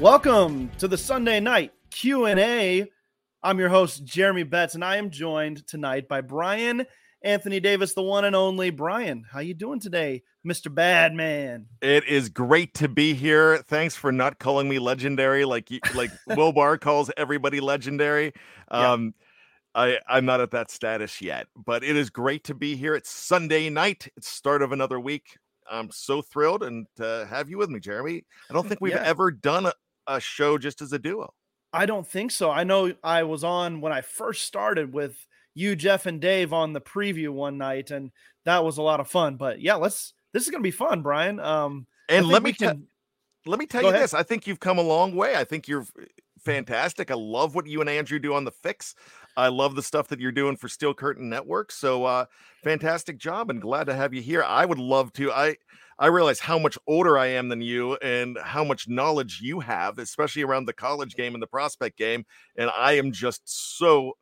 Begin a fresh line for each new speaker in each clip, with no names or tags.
Welcome to the Sunday night Q&A. I'm your host Jeremy Betz and I am joined tonight by Bryan Anthony Davis, the one and only Brian. How you doing today, Mr. Badman?
It is great to be here. Thanks for not calling me legendary like you, like Will Barr calls everybody legendary. Um I I'm not at that status yet, but it is great to be here. It's Sunday night. It's start of another week. I'm so thrilled and to have you with me, Jeremy. I don't think we've
Yeah.
ever done a, a show just as a duo.
I don't think so. I know I was on when I first started with you, Jeff, and Dave on the preview one night, and that was a lot of fun. But yeah, let's. This is gonna be fun, Brian. Um,
And let me tell
can-
let me tell
Go
you
ahead.
this. I think you've come a long way. I think you're fantastic. I love what you and Andrew do on the fix. I love the stuff that you're doing for Steel Curtain Network. So uh fantastic job and glad to have you here. I would love to. I I realize how much older I am than you and how much knowledge you have, especially around the college game and the prospect game. And I am just so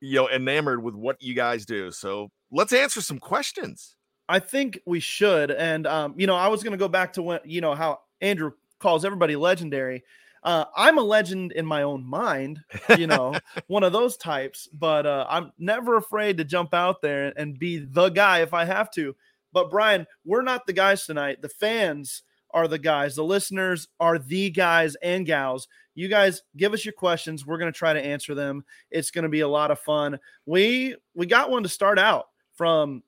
you know enamored with what you guys do. So let's answer some questions.
I think we should. And um, you know, I was gonna go back to when you know how Andrew calls everybody legendary. Uh, I'm a legend in my own mind, you know, one of those types, but uh, I'm never afraid to jump out there and be the guy if I have to. But Brian, we're not the guys tonight. The fans are the guys. The listeners are the guys and gals. You guys give us your questions. We're going to try to answer them. It's going to be a lot of fun. We we got one to start out from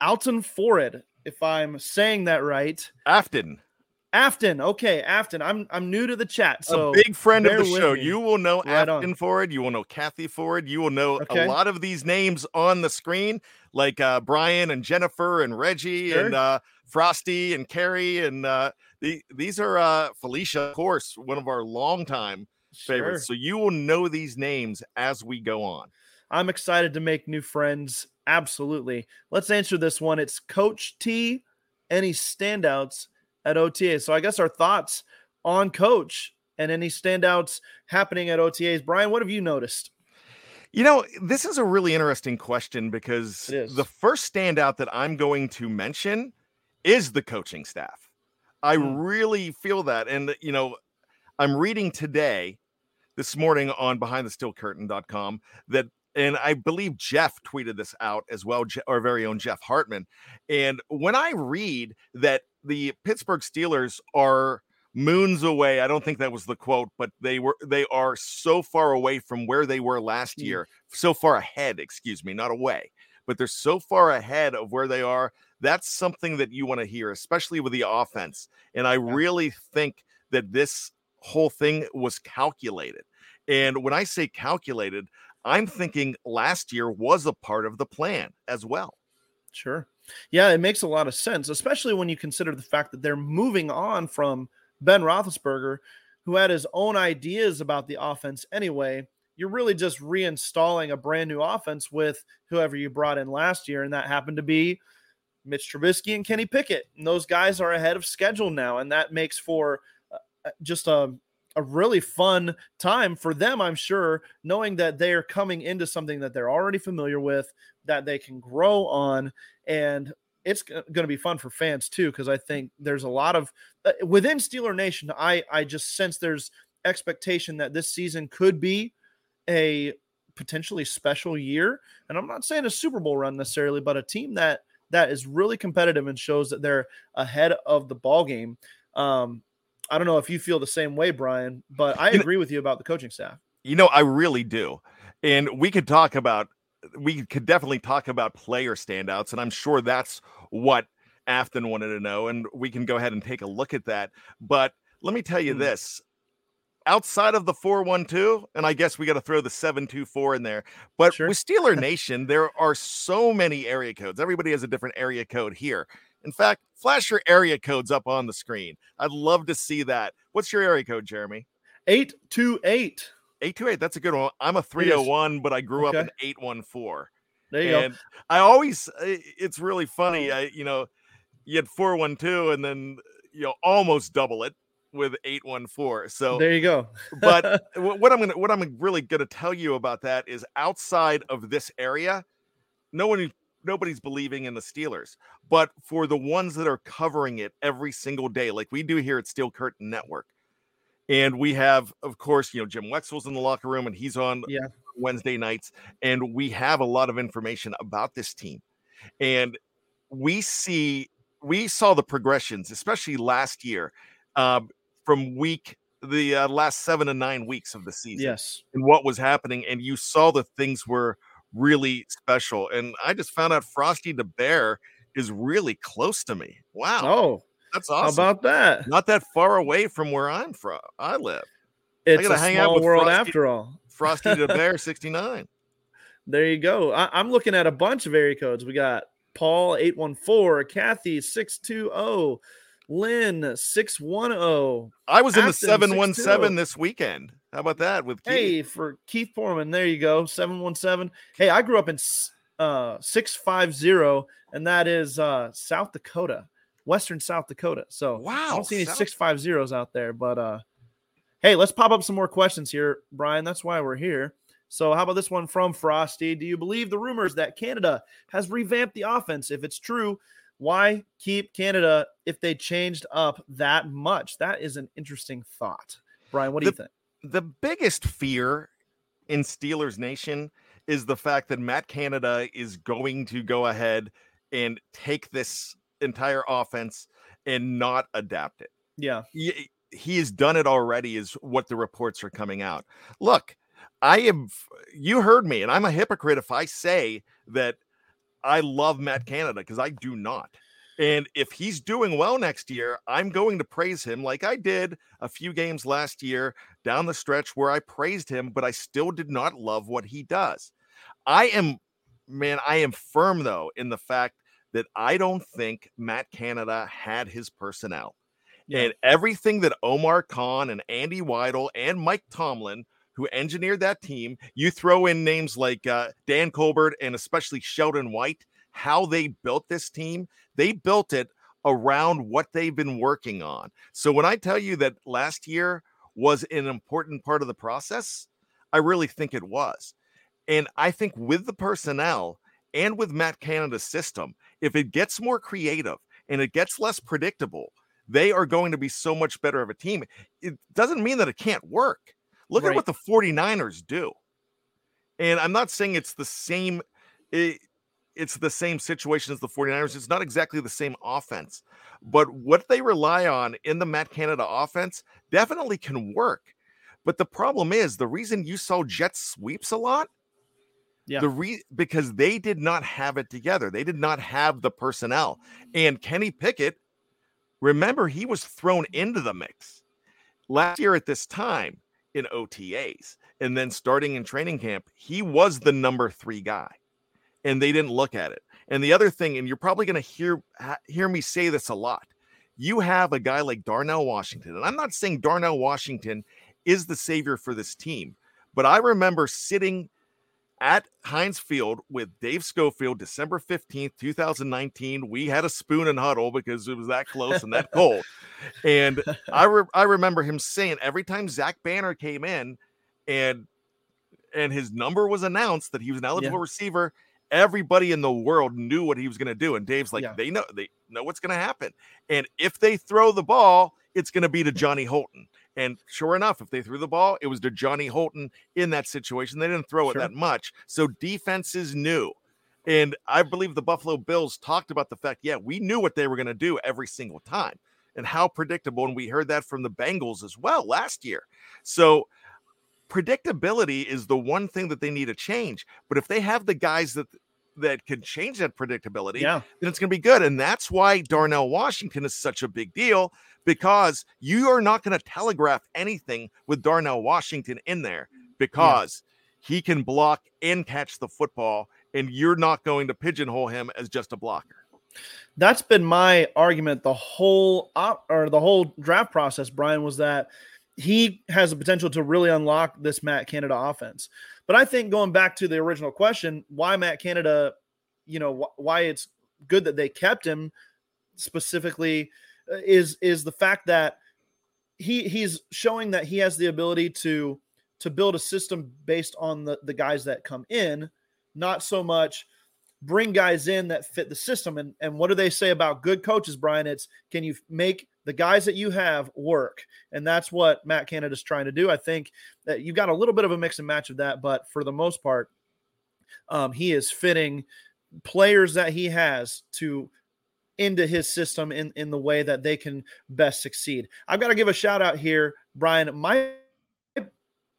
Alton Forrid, if I'm saying that right.
Afton,
Afton, okay, Afton. I'm I'm new to the chat, so
a big friend of the show.
me.
You will know
Right on.
Afton Ford. You will know Kathy Ford. You will know
Okay.
a lot of these names on the screen, like uh, Brian and Jennifer and Reggie
Sure.
and uh, Frosty and Carrie and uh, the, these are uh, Felicia, of course, one of our longtime favorites. So you will know these names as we go on.
I'm excited to make new friends. Absolutely. Let's answer this one. It's Coach T. Any standouts at OTA? So I guess our thoughts on Coach and any standouts happening at OTAs. Brian, what have you noticed?
You know, this is a really interesting question because the first standout that I'm going to mention is the coaching staff. I
Mm.
really feel that. And, you know, I'm reading today, this morning on behindthesteelcurtain.com, that, and I believe Jeff tweeted this out as well, our very own Jeff Hartman. And when I read that the Pittsburgh Steelers are moons away, I don't think that was the quote, but they were, they are so far away from where they were last
Mm.
year, so far ahead, excuse me, not away, but they're so far ahead of where they are. That's something that you want to hear, especially with the offense. And I really think that this whole thing was calculated. And when I say calculated, I'm thinking last year was a part of the plan as well.
Sure. Yeah, it makes a lot of sense, especially when you consider the fact that they're moving on from Ben Roethlisberger, who had his own ideas about the offense anyway. You're really just reinstalling a brand new offense with whoever you brought in last year, and that happened to be Mitch Trubisky and Kenny Pickett. And those guys are ahead of schedule now, and that makes for uh, just a a really fun time for them, I'm sure, knowing that they are coming into something that they're already familiar with, that they can grow on, and it's going to be fun for fans too because I think there's a lot of uh, within Steeler Nation. I I just sense there's expectation that this season could be a potentially special year. And I'm not saying a Super Bowl run necessarily, but a team that that is really competitive and shows that they're ahead of the ball game. Um, I don't know if you feel the same way, Brian, but I agree with you about the coaching staff.
You know, I really do. And we could talk about we could definitely talk about player standouts, and I'm sure that's what Afton wanted to know, and we can go ahead and take a look at that. But let me tell you hmm. this outside of the 412, and I guess we got to throw the 724 in there. But sure. with Steeler Nation, there are so many area codes. Everybody has a different area code here. In fact, flash your area codes up on the screen. I'd love to see that. What's your area code, Jeremy?
828.
828. That's a good one. I'm a 301, but I grew okay. up in 814.
There you and
go. I always, uh, it's really funny. I, you know, you had 412 and then, you know, almost double it with 814. So
there you go.
but what I'm gonna what I'm really gonna tell you about that is outside of this area, no one nobody's believing in the Steelers. But for the ones that are covering it every single day, like we do here at Steel Curtain Network, and we have, of course, you know, Jim Wexell's in the locker room and he's on
yeah.
Wednesday nights, and we have a lot of information about this team. And we see we saw the progressions, especially last year um, from week the uh, last seven to nine weeks of the season.
Yes,
and what was happening, and you saw the things were really special. And I just found out Frosty the Bear is really close to me. Wow.
Oh,
that's awesome.
How about that?
Not that far away from where I'm from. I live.
It's I gotta a hang small out with world Frosty, after all.
Frosty the Bear, 69.
There you go. I, am looking at a bunch of area codes. We got Paul 814, Kathy 620, Lynn 610.
I was in the 717 this weekend. How about that with Keith?
Hey, for Keith Foreman, there you go. 717. Hey, I grew up in uh 650, and that is uh South Dakota, Western South Dakota. So
wow,
I don't see any South- 650s out there, but uh hey, let's pop up some more questions here, Brian. That's why we're here. So, how about this one from Frosty? Do you believe the rumors that Canada has revamped the offense? If it's true, why keep Canada if they changed up that much? That is an interesting thought. Brian, what do
the,
you think?
The biggest fear in Steelers Nation is the fact that Matt Canada is going to go ahead and take this entire offense and not adapt it.
Yeah.
He, he has done it already, is what the reports are coming out. Look, I am, you heard me, and I'm a hypocrite if I say that I love Matt Canada because I do not. And if he's doing well next year, I'm going to praise him like I did a few games last year down the stretch where I praised him, but I still did not love what he does. I am, man, I am firm though in the fact that I don't think Matt Canada had his personnel. Yeah. And everything that Omar Khan and Andy Weidl and Mike Tomlin who engineered that team. You throw in names like uh, Dan Colbert and especially Sheldon White, how they built this team, they built it around what they've been working on. So when I tell you that last year was an important part of the process, I really think it was. And I think with the personnel and with Matt Canada's system, if it gets more creative and it gets less predictable, they are going to be so much better of a team. It doesn't mean that it can't work. Look right. at what the 49ers do. And I'm not saying it's the same it, it's the same situation as the 49ers. It's not exactly the same offense. But what they rely on in the Matt Canada offense definitely can work. But the problem is the reason you saw Jets sweeps a lot
yeah.
The re because they did not have it together. They did not have the personnel. And Kenny Pickett, remember, he was thrown into the mix last year at this time in OTAs. And then starting in training camp, he was the number three guy. And they didn't look at it. And the other thing, and you're probably going to hear uh, hear me say this a lot. You have a guy like Darnell Washington, and I'm not saying Darnell Washington is the savior for this team, but I remember sitting at Heinz Field with Dave Schofield, December 15th, 2019. We had a spoon and huddle because it was that close and that cold. And I, re- I remember him saying every time Zach Banner came in and and his number was announced that he was an eligible yeah. receiver, everybody in the world knew what he was going to do. And Dave's like, yeah. they know they know what's going to happen. And if they throw the ball, it's going to be to Johnny Holton. And sure enough, if they threw the ball, it was to Johnny Holton in that situation. They didn't throw it
Sure.
that much. So defenses knew. And I believe the Buffalo Bills talked about the fact, yeah, we knew what they were going to do every single time and how predictable. And we heard that from the Bengals as well last year. So predictability is the one thing that they need to change. But if they have the guys that that can change that predictability,
Yeah.
then it's going to be good. And that's why Darnell Washington is such a big deal because you are not going to telegraph anything with Darnell Washington in there because he can block and catch the football, and you're not going to pigeonhole him as just a blocker.
That's been my argument the whole op- or the whole draft process, Brian, was that he has the potential to really unlock this Matt Canada offense. But I think going back to the original question, why Matt Canada, you know, wh- why it's good that they kept him specifically uh, is is the fact that he he's showing that he has the ability to to build a system based on the the guys that come in, not so much bring guys in that fit the system. And and what do they say about good coaches, Brian? It's can you make the guys that you have work? And that's what Matt Canada's trying to do. I think that you've got a little bit of a mix and match of that, but for the most part, um, he is fitting players that he has to into his system in, in the way that they can best succeed. I've got to give a shout out here, Brian. My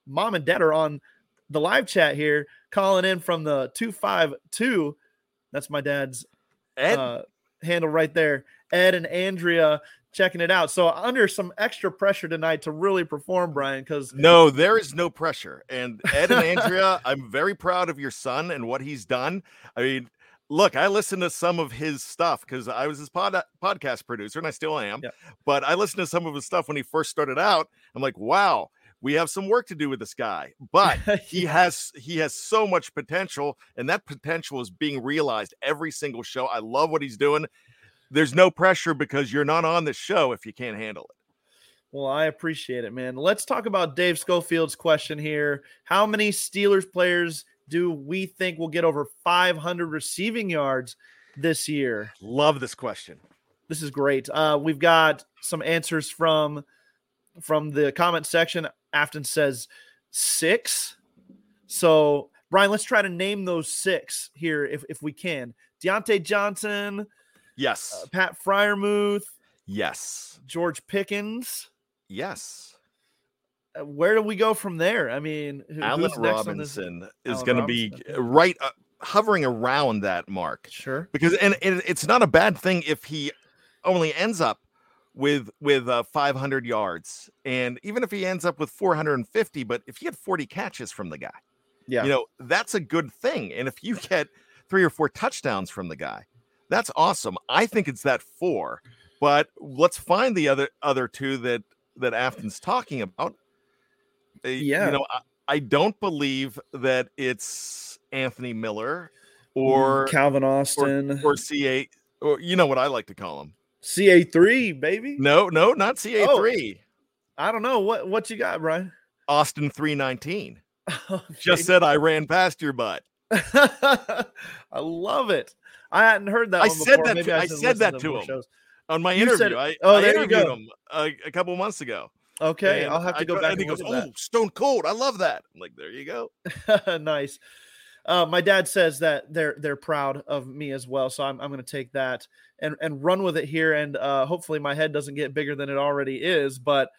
mom and dad are on the live chat here, calling in from the 252. That's my dad's uh, handle right there. Ed and Andrea checking it out. So under some extra pressure tonight to really perform, Brian, because
no, there is no pressure. And Ed and Andrea, I'm very proud of your son and what he's done. I mean, look, I listened to some of his stuff because I was his pod, podcast producer and I still am.
Yep.
But I listened to some of his stuff when he first started out. I'm like, wow, we have some work to do with this guy. But he has he has so much potential, and that potential is being realized every single show. I love what he's doing. There's no pressure because you're not on the show if you can't handle it.
Well, I appreciate it, man. Let's talk about Dave Schofield's question here. How many Steelers players do we think will get over 500 receiving yards this year?
Love this question.
This is great. Uh, we've got some answers from from the comment section. Afton says six. So, Brian, let's try to name those six here if, if we can. Diontae Johnson,
Yes.
uh, Pat Freiermuth,
yes.
George Pickens.
Yes.
Uh, where do we go from there? I mean, who-
Allen
who's next on this-
Robinson is going to be right uh, hovering around that mark
Sure.
because and, and it's not a bad thing if he only ends up with with uh, 500 yards and even if he ends up with 450 but if you get 40 catches from the guy
Yeah.
you know that's a good thing and if you get three or four touchdowns from the guy that's awesome i think it's that four but let's find the other other two that that afton's talking about Uh,
Yeah.
you know I, I don't believe that it's anthony miller
Mm,
or
Calvin Austin,
or ca or you know what i like to call him
CA3, baby.
no no not ca3
I don't know what what you got, Brian.
austin 319
Oh,
just said i ran past your butt
I love it. I hadn't heard that.
I said that to- I
should
said that to him.
shows.
on my
You
interview
said-
i,
oh,
I
there you
interviewed
go.
him a, a couple months ago
Okay, I'll have to go
go-
back
and he goes, "Oh, Stone Cold, I love that." I'm like, there you go.
nice. Uh, my dad says that they're they're proud of me as well, so I'm I'm going to take that and and run with it here, and uh, hopefully my head doesn't get bigger than it already is. But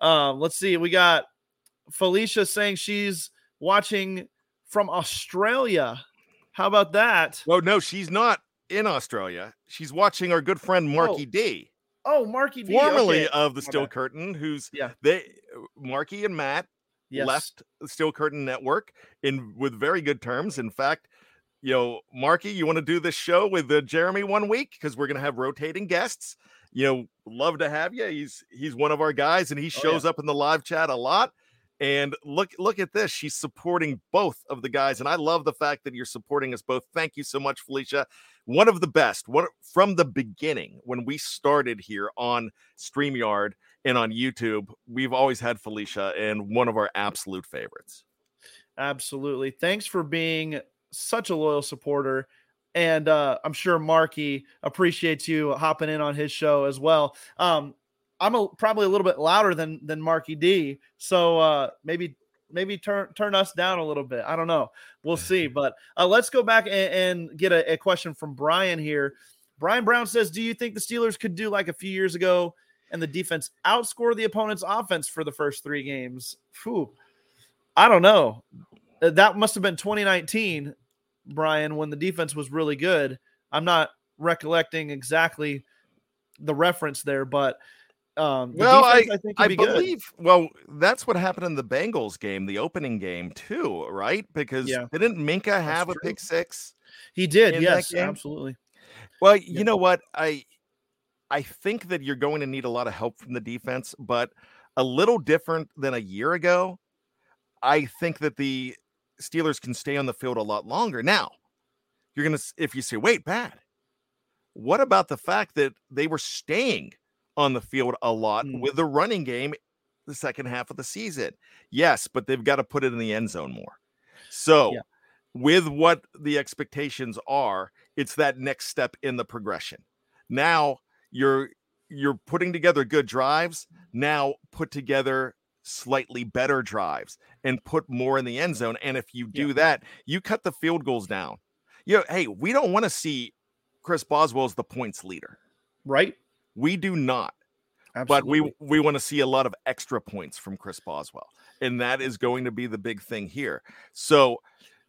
um, let's see, we got Felicia saying she's watching from Australia. How about that?
Well, no, she's not in Australia. She's watching our good friend Marky D,
Oh, Marky D.
formerly
okay.
of the
Steel.
Curtain, who's
Yeah.
they Marky and Matt
Yes.
left the Steel Curtain Network in with very good terms. In fact, you know, Marky, you want to do this show with uh, Jeremy one week because we're going to have rotating guests. You know, love to have you. He's he's one of our guys, and he
Oh, yeah.
shows up in the live chat a lot. And look look at this. She's supporting both of the guys, and I love the fact that you're supporting us both. Thank you so much, Felicia. One of the best. One from the beginning when we started here on Streamyard and on YouTube, we've always had Felicia and one of our absolute favorites.
Absolutely. Thanks for being such a loyal supporter. And uh, I'm sure Marky appreciates you hopping in on his show as well. Um, I'm a, probably a little bit louder than than Marky D, so uh, maybe maybe turn turn us down a little bit. I don't know. We'll see. But uh, let's go back and, and get a, a, question from Brian here. Brian Brown says, "Do you think the Steelers could do like a few years ago and the defense outscore the opponent's offense for the first three games?" Whew. I don't know. Uh, that must have been 2019, Brian, when the defense was really good. I'm not recollecting exactly the reference there, but um,
well, defense, I, I, I be believe. Good. Well, that's what happened in the Bengals game, the opening game too, right? Because yeah. didn't Minkah have a pick six?
He did. Yes, absolutely.
Well, you know what? I I think that you're going to need a lot of help from the defense, but a little different than a year ago. I think that the Steelers can stay on the field a lot longer. Now, you're gonna if you say, wait, bad. What about the fact that they were staying on the field a lot mm. with the running game the second half of the season. Yes, but they've got to put it in the end zone more. So, yeah. with what the expectations are, it's that next step in the progression. Now you're you're putting together good drives. Now put together slightly better drives and put more in the end zone. And if you do yeah. that, you cut the field goals down. You know, hey, we don't want to see Chris Boswell as the points leader.
Right.
We do not. Absolutely. But we we want to see a lot of extra points from Chris Boswell. And that is going to be the big thing here. So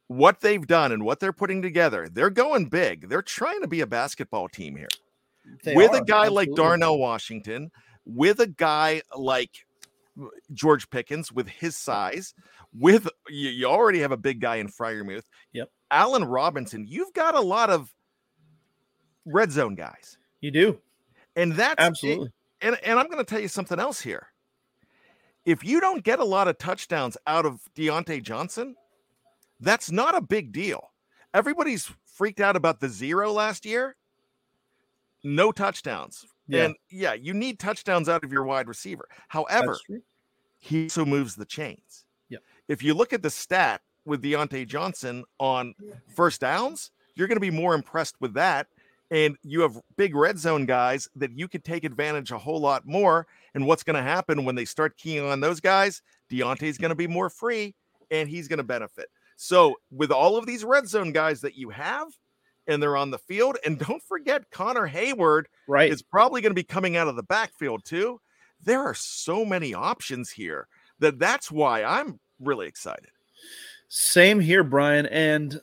what they've done and what they're putting together, they're going big. They're trying to be a basketball team here. They with are, a guy absolutely. like Darnell Washington, with a guy like uh, George Pickens with his size, with you, you already have a big guy in Freiermuth.
Yep.
Allen Robinson, you've got a lot of red zone guys.
You do.
And that's
absolutely.
And, and I'm going to tell you something else here. If you don't get a lot of touchdowns out of Diontae Johnson, that's not a big deal. Everybody's freaked out about the zero last year. No touchdowns. Yeah. And yeah, you need touchdowns out of your wide receiver. However, he also moves the chains.
Yeah.
If you look at the stat with Diontae Johnson on first downs, you're going to be more impressed with that and you have big red zone guys that you could take advantage a whole lot more. And what's going to happen when they start keying on those guys? Diontae's going to be more free and he's going to benefit. So, with all of these red zone guys that you have, and they're on the field, and don't forget Connor Heyward
right,
is probably going to be coming out of the backfield too. There are so many options here that that's why I'm really excited.
Same here, Brian. And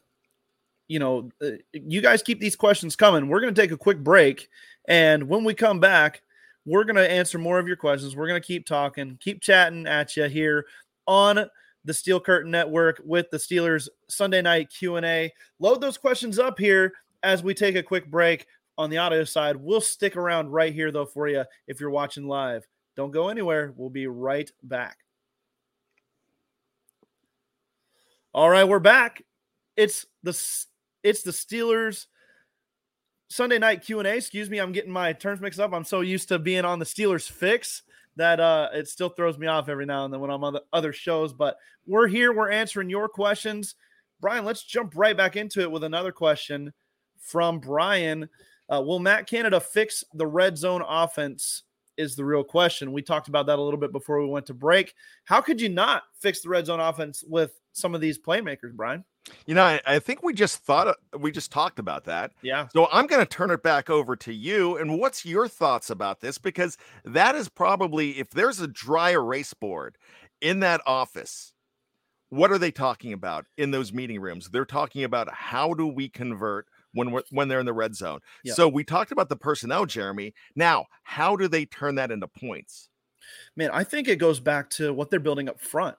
you know, uh, you guys keep these questions coming. We're going to take a quick break. And when we come back, we're going to answer more of your questions. We're going to keep talking, keep chatting at you here on the Steel Curtain Network with the Steelers Sunday night Q&A. Load those questions up here as we take a quick break on the audio side. We'll stick around right here though for you if you're watching live. Don't go anywhere. We'll be right back. All right, we're back. It's the it's the Steelers Sunday night Q&A. Excuse me, I'm getting my terms mixed up. I'm so used to being on the Steelers fix that uh, it still throws me off every now and then when I'm on the other shows. But we're here, we're answering your questions. Brian, let's jump right back into it with another question from Brian. Uh, will Matt Canada fix the red zone offense? Is the real question. We talked about that a little bit before we went to break. How could you not fix the red zone offense with some of these playmakers, Brian?
You know, I, I, think we just thought uh, we just talked about that.
Yeah.
So I'm going to turn it back over to you. And what's your thoughts about this? Because that is probably if there's a dry erase board in that office, what are they talking about in those meeting rooms? They're talking about how do we convert when we're when they're in the red zone. Yep. So we talked about the personnel, Jeremy. Now, how do they turn that into points?
Man, I think it goes back to what they're building up front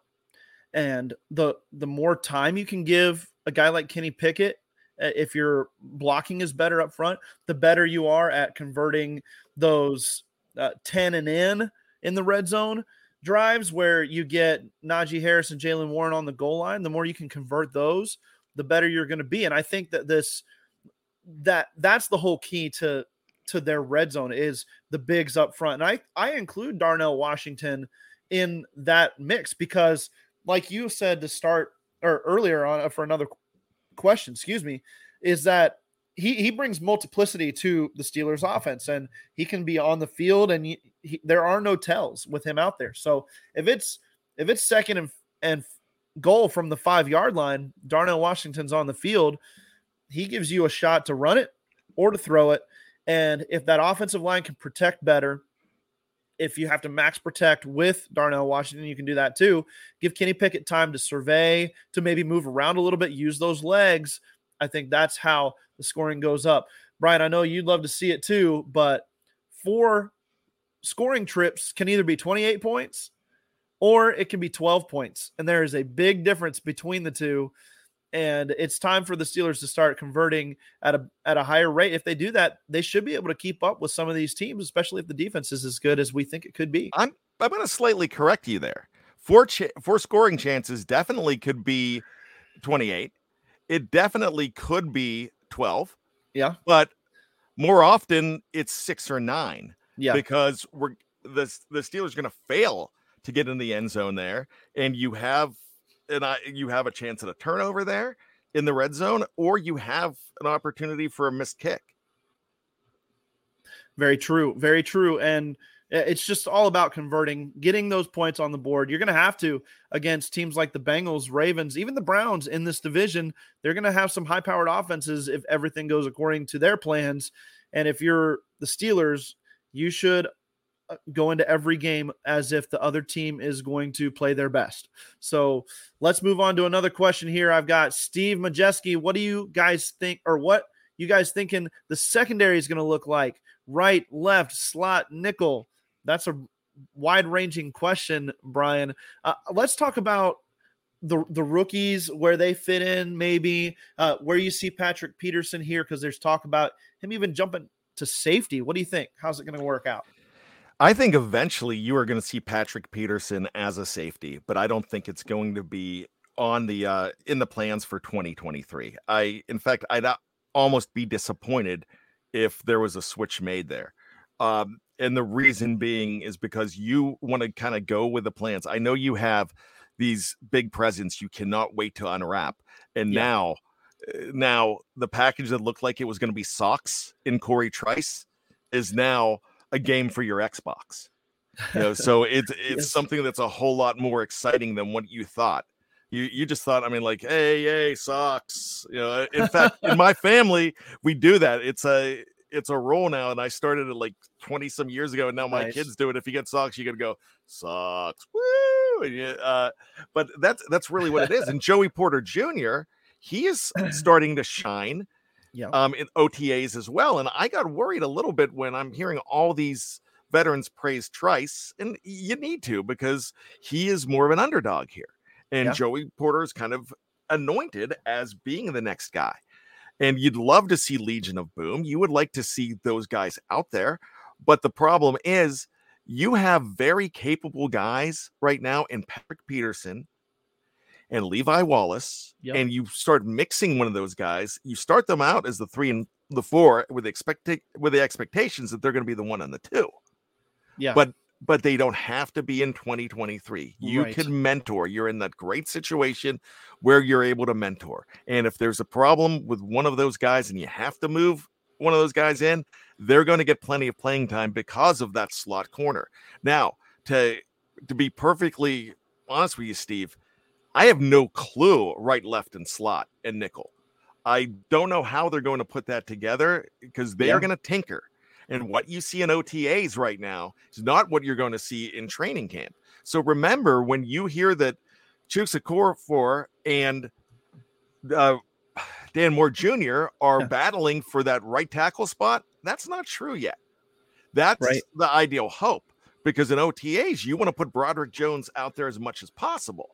and the the more time you can give a guy like Kenny Pickett, if your blocking is better up front, the better you are at converting those uh, 10 and in in the red zone drives where you get Najee Harris and Jaylen Warren on the goal line. The more you can convert those, the better you're going to be. And I think that this that that's the whole key to to their red zone is the bigs up front. And I I include Darnell Washington in that mix because – like you said to start or earlier on uh, for another question, excuse me, is that he he brings multiplicity to the Steelers offense and he can be on the field and he, he, there are no tells with him out there. So if it's if it's second and and goal from the 5-yard line, Darnell Washington's on the field, he gives you a shot to run it or to throw it and if that offensive line can protect better, if you have to max protect with Darnell Washington, you can do that too. Give Kenny Pickett time to survey, to maybe move around a little bit, use those legs. I think that's how the scoring goes up. Brian, I know you'd love to see it too, but four scoring trips can either be 28 points or it can be 12 points. And there is a big difference between the two. And it's time for the Steelers to start converting at a at a higher rate. If they do that, they should be able to keep up with some of these teams, especially if the defense is as good as we think it could be.
I'm I'm going to slightly correct you there. Four ch- four scoring chances definitely could be 28 it definitely could be 12.
Yeah.
But more often it's six or nine.
Yeah.
Because we're the, the Steelers going to fail to get in the end zone there. And you have and I you have a chance at a turnover there in the red zone, or you have an opportunity for a missed kick.
Very true. Very true. And eh, it's just all about converting, getting those points on the board. You're going to have to against teams like the Bengals, Ravens, even the Browns in this division. They're going to have some high powered offenses if everything goes according to their plans. And if you're the Steelers, you should go into every game as if the other team is going to play their best. So let's move on to another question here. I've got Steve Majeski. What do you guys think, or what you guys thinking the secondary is going to look like? Right, left, slot, nickel that's a wide ranging question, Brian. Uh, let's talk about the the rookies where they fit in, maybe uh, where you see Patrick Peterson here because there's talk about him even jumping to safety. What do you think? How's it going to work out?
I think eventually you are going to see Patrick Peterson as a safety, but I don't think it's going to be on the uh in the plans for 2023. I in fact I'd almost be disappointed if there was a switch made there. Um and the reason being is because you want to kind of go with the plans. I know you have these big presents you cannot wait to unwrap, and yeah. now, eh, now the package that looked like it was going to be socks in Cory Trice is now a game for your Xbox. You know, so it's it's yes. something that's a whole lot more exciting than what you thought. You you just thought, I mean, like, hey, hey, socks. You know, in fact, in my family, we do that. It's a it's a rule now, and I started it like 20 some years ago, and now my nice. kids do it. If you get socks, you gotta go socks, woo! And you, uh, but that's that's really what it is. And Joey Porter Jr. he is starting to shine,
yeah,
um, in OTAs as well. And I got worried a little bit when I'm hearing all these veterans praise Trice, and you need to because he is more of an underdog here, and yeah. Joey Porter is kind of anointed as being the next guy. And you'd love to see Legion of Boom. You would like to see those guys out there. But the problem is, you have very capable guys right now in Patrick Peterson and Levi Wallace, yep. and you start mixing one of those guys. You start them out as the three and the four with expect with the expectations that they're going to be the one and the two.
Yeah,
but but they don't have to be in 2023. You right. can mentor. You're in that great situation where you're able to mentor. And if there's a problem with one of those guys and you have to move one of those guys in, they're going to get plenty of playing time because of that slot corner. Now, to to be perfectly honest with you, Steve, I have no clue right, left, and slot and nickel. I don't know how they're going to put that together because they yeah. are going to tinker. And what you see in OTAs right now is not what you're going to see in training camp. So remember when you hear that Chuks Okorafor and uh, Dan Moore Jr. are yeah. battling for that right tackle spot, that's not true yet. That's right. the ideal hope because in OTAs, you want to put Broderick Jones out there as much as possible.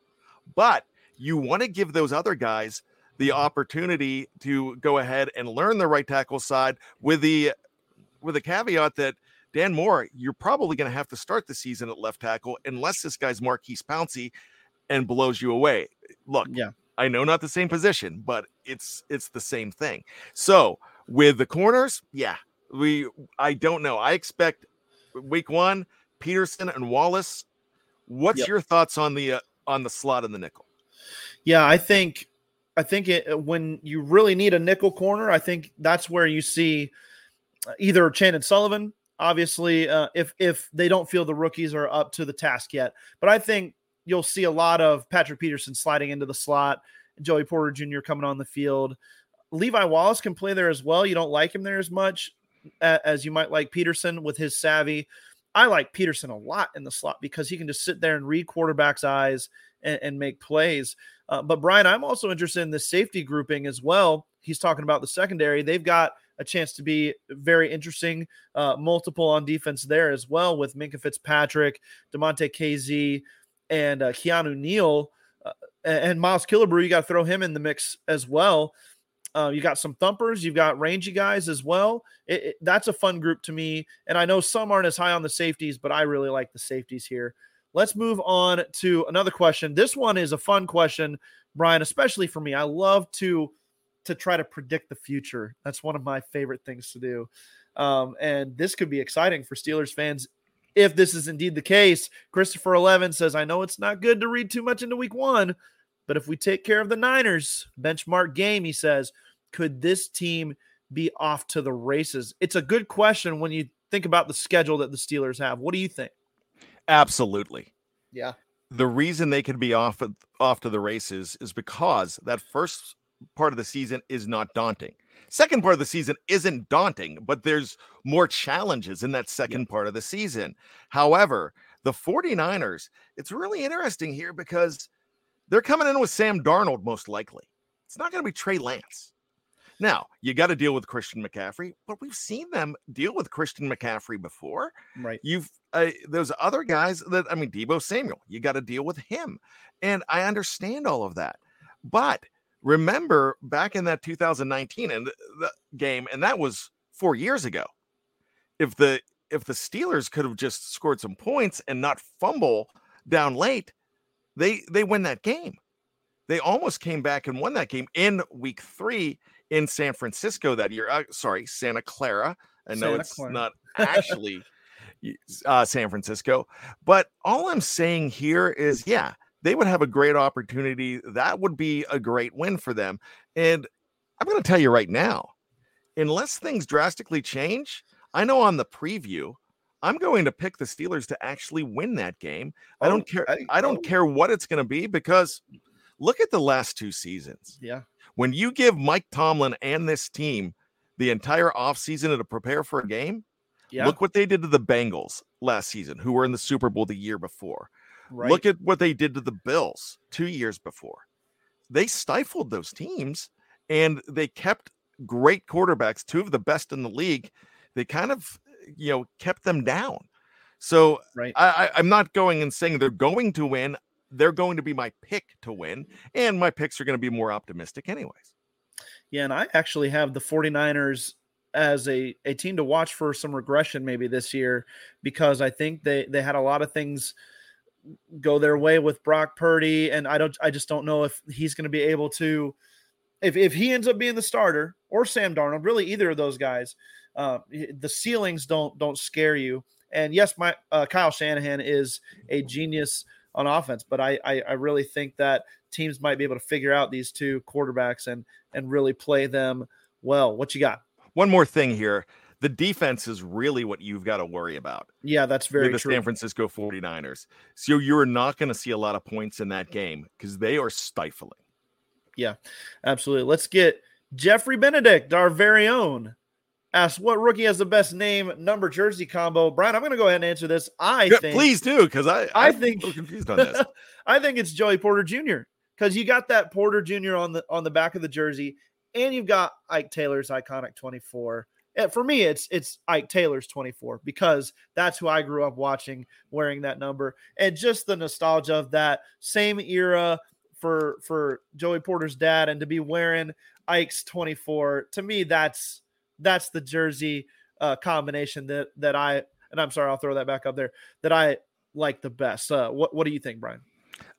But you want to give those other guys the opportunity to go ahead and learn the right tackle side with the with a caveat that Dan Moore, you're probably going to have to start the season at left tackle unless this guy's Maurkice Pouncey and blows you away. Look,
yeah,
I know not the same position, but it's it's the same thing. So with the corners, yeah, we I don't know. I expect week one Peterson and Wallace. What's yep. your thoughts on the uh, on the slot and the nickel?
Yeah, I think I think it, when you really need a nickel corner, I think that's where you see uh, either Chandon Sullivan, obviously, uh, if if they don't feel the rookies are up to the task yet. But I think you'll see a lot of Patrick Peterson sliding into the slot, Joey Porter Jr. coming on the field. Levi Wallace can play there as well. You don't like him there as much as you might like Peterson with his savvy. I like Peterson a lot in the slot because he can just sit there and read quarterbacks' eyes and, and make plays. Uh, but Brian, I'm also interested in the safety grouping as well. He's talking about the secondary. They've got a chance to be very interesting, uh, multiple on defense there as well with Minkah Fitzpatrick, Damontae Kazee, and uh, Keanu Neal. Uh, and Miles Killebrew, you got to throw him in the mix as well. Uh, you got some thumpers, you've got rangy guys as well. It, it, that's a fun group to me. And I know some aren't as high on the safeties, but I really like the safeties here. Let's move on to another question. This one is a fun question, Brian, especially for me. I love to to try to predict the future. That's one of my favorite things to do. Um, and this could be exciting for Steelers fans if this is indeed the case. Christopher Eleven says, I know it's not good to read too much into week one, but if we take care of the Niners, benchmark game, he says, could this team be off to the races? It's a good question when you think about the schedule that the Steelers have. What do you think?
Absolutely.
Yeah.
The reason they could be off off to the races is because that first part of the season is not daunting. Second part of the season isn't daunting, but there's more challenges in that second yeah. part of the season. However, the 49ers, it's really interesting here because they're coming in with Sam Darnold most likely. It's not going to be Trey Lance. Now, you got to deal with Christian McCaffrey, but we've seen them deal with Christian McCaffrey before.
Right.
You've uh, those other guys that I mean, Deebo Samuel, you got to deal with him. And I understand all of that. But remember back in that 2019 and the, the game, and that was four years ago. If the if the Steelers could have just scored some points and not fumble down late, they they win that game. They almost came back and won that game in week three in San Francisco that year. Uh, sorry, Santa Clara. I know Santa it's Clara. not actually uh, San Francisco, but all I'm saying here is, yeah, they would have a great opportunity. That would be a great win for them. And I'm going to tell you right now, unless things drastically change, I know on the preview, I'm going to pick the Steelers to actually win that game. Oh, I don't care. I, I don't oh. care what it's going to be because look at the last two seasons.
Yeah.
When you give Mike Tomlin and this team the entire offseason to prepare for a game, yeah. look what they did to the Bengals last season, who were in the Super Bowl the year before. Right. Look at what they did to the Bills two years before. They stifled those teams and they kept great quarterbacks, two of the best in the league. They kind of, you know, kept them down. So
right.
I, I'm not going and saying they're going to win they're going to be my pick to win, and my picks are going to be more optimistic, anyways.
Yeah, and I actually have the 49ers as a, a team to watch for some regression maybe this year because I think they they had a lot of things go their way with Brock Purdy, and I don't I just don't know if he's going to be able to if if he ends up being the starter or Sam Darnold, really either of those guys, uh, the ceilings don't don't scare you. And yes, my uh, Kyle Shanahan is a genius on offense. But I, I, I really think that teams might be able to figure out these two quarterbacks and and really play them well. What you got?
One more thing here. The defense is really what you've got to worry about.
Yeah, that's very
the
true.
San Francisco 49ers. So you're not going to see a lot of points in that game because they are stifling.
Yeah, absolutely. Let's get Jeffrey Benedict, our very own, asks what rookie has the best name number jersey combo. Brian, I'm going to go ahead and answer this. I yeah, think,
please do because I
I I'm think confused on this. I think it's Joey Porter Jr. because you got that Porter Jr. on the on the back of the jersey, and you've got Ike Taylor's iconic 24. And for me, it's it's Ike Taylor's 24 because that's who I grew up watching wearing that number, and just the nostalgia of that same era for for Joey Porter's dad, and to be wearing Ike's 24 to me that's that's the jersey uh, combination that that I and I'm sorry, I'll throw that back up there that I like the best. Uh, what what do you think, Brian?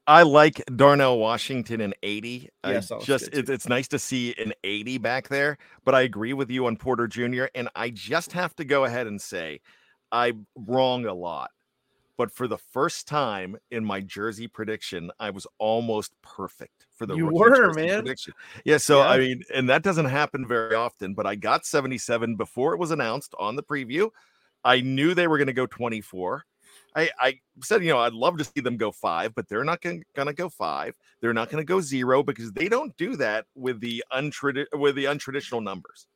I like Darnell Washington in 80.
Yes,
I just it, it's nice to see an 80 back there, but I agree with you on Porter Jr. And I just have to go ahead and say I'm wrong a lot but for the first time in my jersey prediction, I was almost perfect for the
You were, man.
prediction. Yeah, so
Yeah.
I mean, and that doesn't happen very often, but I got 77 before it was announced on the preview. I knew they were going to go 24. I, I said, you know, I'd love to see them go five, but they're not going to go five. They're not going to go zero because they don't do that with the untradi- with the untraditional numbers.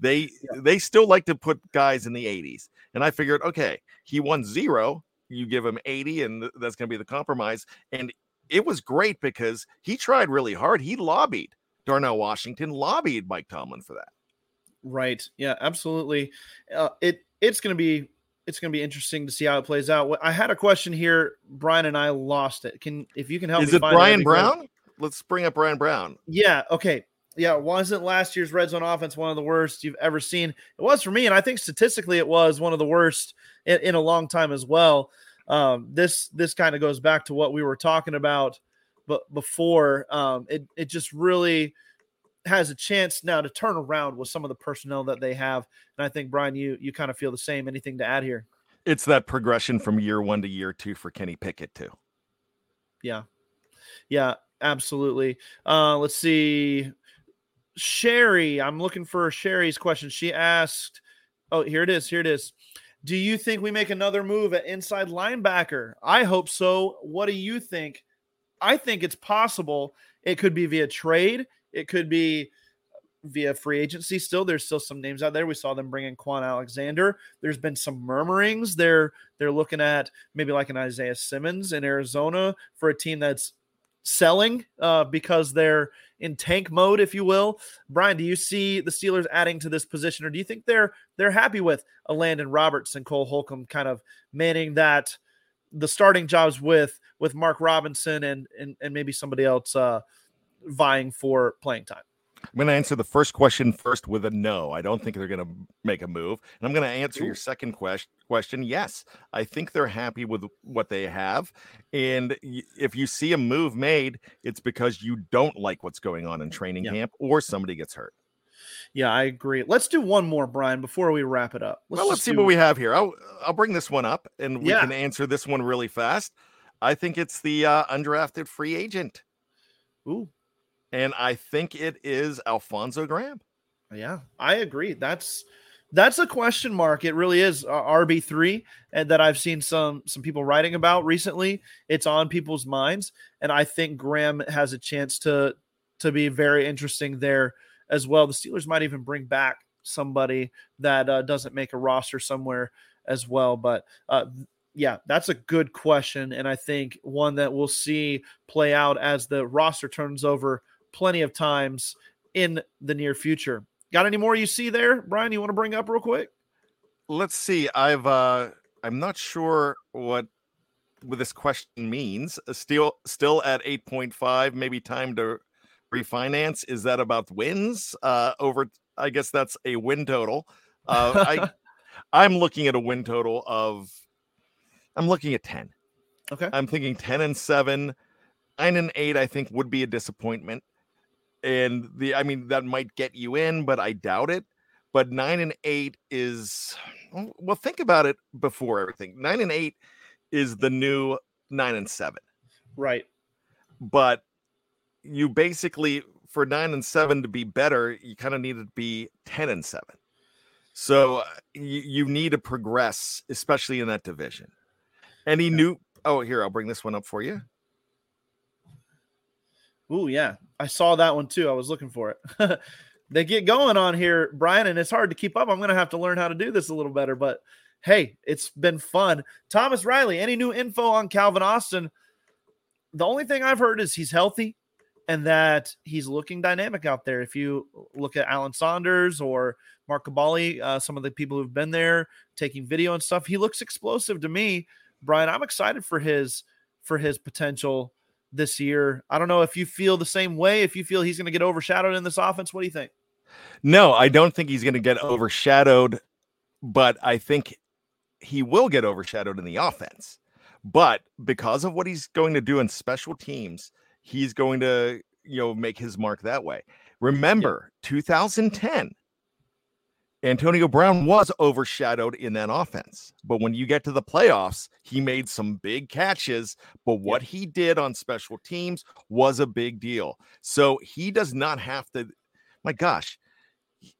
They they still like to put guys in the 80s. And I figured, okay, he won zero, you give him 80, and th- that's going to be the compromise. And it was great because he tried really hard. He lobbied Darnell Washington, lobbied Mike Tomlin for that.
Right. Yeah, absolutely. Uh, it it's going to be it's going to be interesting to see how it plays out. I had a question here, Bryan, and I lost it. Can if you can help
Is
me
it Brian
great.
Brown? Let's bring up Brian Brown.
Yeah. Okay. Yeah. Wasn't last year's red zone offense one of the worst you've ever seen? It was for me, and I think statistically it was one of the worst in, in a long time as well. Um, this this kind of goes back to what we were talking about, but before um, it it just really has a chance now to turn around with some of the personnel that they have. And I think Bryan, you you kind of feel the same. Anything to add here?
It's that progression from year one to year two for Kenny Pickett, too.
Yeah. Yeah, absolutely. Uh, let's see. Sherry, I'm looking for Sherry's question. She asked, Oh, here it is. Here it is. Do you think we make another move at inside linebacker? I hope so. What do you think? I think it's possible. It could be via trade. It could be via free agency. Still, there's still some names out there. We saw them bring in Kwon Alexander. There's been some murmurings. They're they're looking at maybe like an Isaiah Simmons in Arizona for a team that's selling uh, because they're in tank mode, if you will. Bryan, do you see the Steelers adding to this position, or do you think they're they're happy with Elandon Roberts and Cole Holcomb kind of manning that the starting jobs with with Mark Robinson and and, and maybe somebody else uh, vying for playing time?
I'm going to answer the first question first with a no. I don't think they're going to make a move. And I'm going to answer your second question. Question: Yes, I think they're happy with what they have. And if you see a move made, it's because you don't like what's going on in training
Yeah.
camp or somebody gets hurt.
Yeah, I agree. Let's do one more, Bryan, before we wrap it up.
well, let's see
do-
what we have here. I'll I'll bring this one up, and we
Yeah.
can answer this one really fast. I think it's the uh, undrafted free agent,
Ooh,
and I think it is Alfonzo Graham.
Yeah, I agree. That's that's a question mark. It really is uh, RB three, and that I've seen some some people writing about recently. It's on people's minds, and I think Graham has a chance to to be very interesting there as well. The Steelers might even bring back somebody that uh, doesn't make a roster somewhere as well. But uh, yeah, that's a good question, and I think one that we'll see play out as the roster turns over plenty of times in the near future. Got any more you see there, Bryan? You want to bring up real quick?
let's see i've uh i'm not sure what what this question means still still at 8.5 maybe time to refinance is that about wins uh over i guess that's a win total uh i i'm looking at a win total of i'm looking at 10
Okay.
i'm thinking 10 and 7 9 and 8 i think would be a disappointment and the i mean that might get you in but i doubt it but 9 and 8 is well, think about it before everything. Nine and eight is the new nine and seven,
Right.
but you basically for nine and seven to be better, you kind of need to be 10 and seven. So uh, you, you need to progress, especially in that division. Any new oh here, I'll bring this one up for you.
Ooh, yeah. I saw that one too. I was looking for it. they get going on here, Bryan, and it's hard to keep up. I'm going to have to learn how to do this a little better, but hey, it's been fun. Thomas Riley, any new info on Calvin Austin? The only thing I've heard is he's healthy and that he's looking dynamic out there. If you look at Alan Saunders or Mark Kaboly, uh, some of the people who've been there taking video and stuff, he looks explosive to me. Bryan, I'm excited for his for his potential this year. I don't know if you feel the same way. If you feel he's going to get overshadowed in this offense, what do you think?
No, I don't think he's going to get overshadowed, but I think he will get overshadowed in the offense. But because of what he's going to do in special teams, he's going to, you know, make his mark that way. Remember, 2010, Antonio Brown was overshadowed in that offense. But when you get to the playoffs, he made some big catches. But what he did on special teams was a big deal. So he does not have to, my gosh,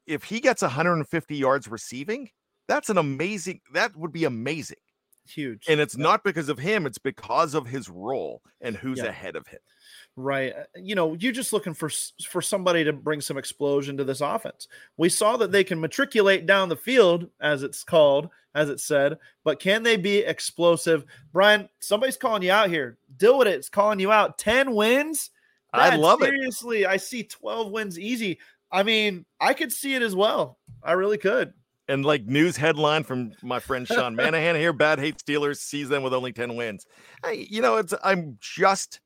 if he gets 150 yards receiving, that's an amazing, that would be amazing.
Huge.
And it's not because of him, it's because of his role and who's
Yeah.
ahead of him.
Right. Uh, You know, you're just looking for for somebody to bring some explosion to this offense. We saw that they can matriculate down the field, as it's called, as it said, but can they be explosive? Bryan, somebody's calling you out here. Deal with it. It's calling you out. 10 wins.
I love it.
seriously, I see 12 wins easy. I mean, I could see it as well. I really could.
And like news headline from my friend Sean Manahan here, bad hate Steelers sees them with only 10 wins. I, you know, it's I'm just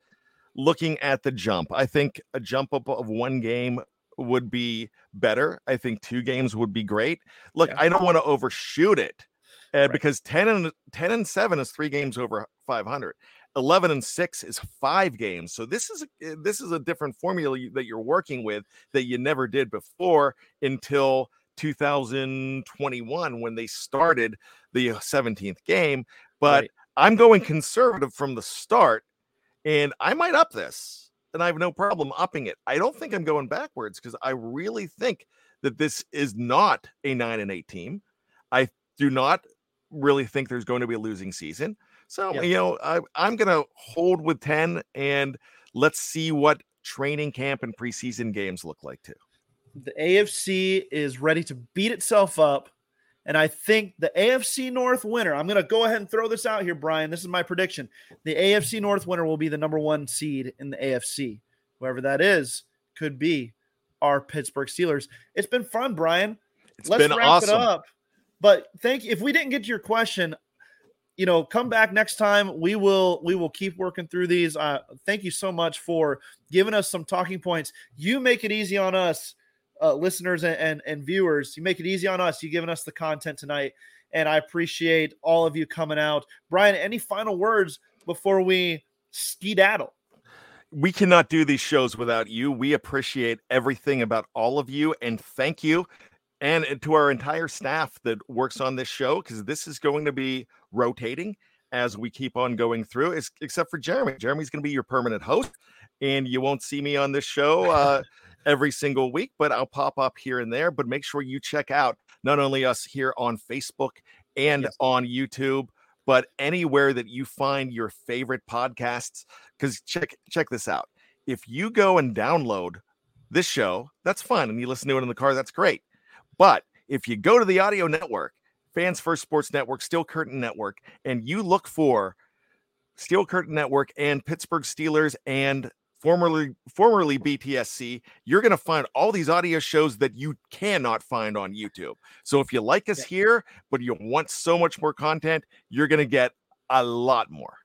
looking at the jump. I think a jump up of one game would be better. I think two games would be great. Look,
Yeah.
I don't want to overshoot it uh,
Right.
because 10 and 10 and 7 is three games over 500. 11 and 6 is five games. So this is a, this is a different formula that you're working with that you never did before until 2021 when they started the 17th game. But
Right.
I'm going conservative from the start and I might up this and I have no problem upping it. I don't think I'm going backwards because I really think that this is not a 9 and 8 team. I do not really think there's going to be a losing season. So,
Yeah.
you know, I, I'm going to hold with 10 and let's see what training camp and preseason games look like too.
The AFC is ready to beat itself up. And I think the AFC North winner, I'm going to go ahead and throw this out here, Bryan. This is my prediction. The AFC North winner will be the number one seed in the AFC. Whoever that is could be our Pittsburgh Steelers. It's been fun, Bryan.
It's
Let's
been
wrap
awesome.
it up. But thank you. If we didn't get to your question, you know, come back next time. We will we will keep working through these. Uh, thank you so much for giving us some talking points. You make it easy on us, uh, listeners and, and and viewers. You make it easy on us. You giving us the content tonight, and I appreciate all of you coming out. Bryan, any final words before we skedaddle?
we cannot do these shows without you. We appreciate everything about all of you and thank you. And to our entire staff that works on this show, because this is going to be rotating as we keep on going through, it's, except for Jeremy. Jeremy's going to be your permanent host, and you won't see me on this show uh, every single week, but I'll pop up here and there. But make sure you check out not only us here on Facebook and
Yes.
on YouTube, but anywhere that you find your favorite podcasts because check check this out if you go and download this show that's fun and you listen to it in the car that's great but if you go to the audio network fans first sports network steel curtain network and you look for steel curtain network and pittsburgh steelers and formerly formerly btsc you're going to find all these audio shows that you cannot find on youtube so if you like us here but you want so much more content you're going to get a lot more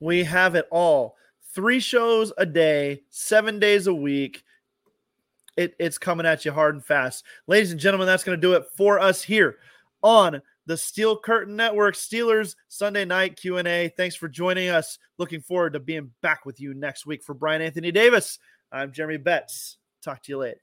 We have it all. Three shows a day, seven days a week. It, it's coming at you hard and fast. Ladies and gentlemen, that's going to do it for us here on the Steel Curtain Network Steelers Sunday night Q&A. Thanks for joining us. Looking forward to being back with you next week. For Bryan Anthony Davis, I'm Jeremy Betz. Talk to you later.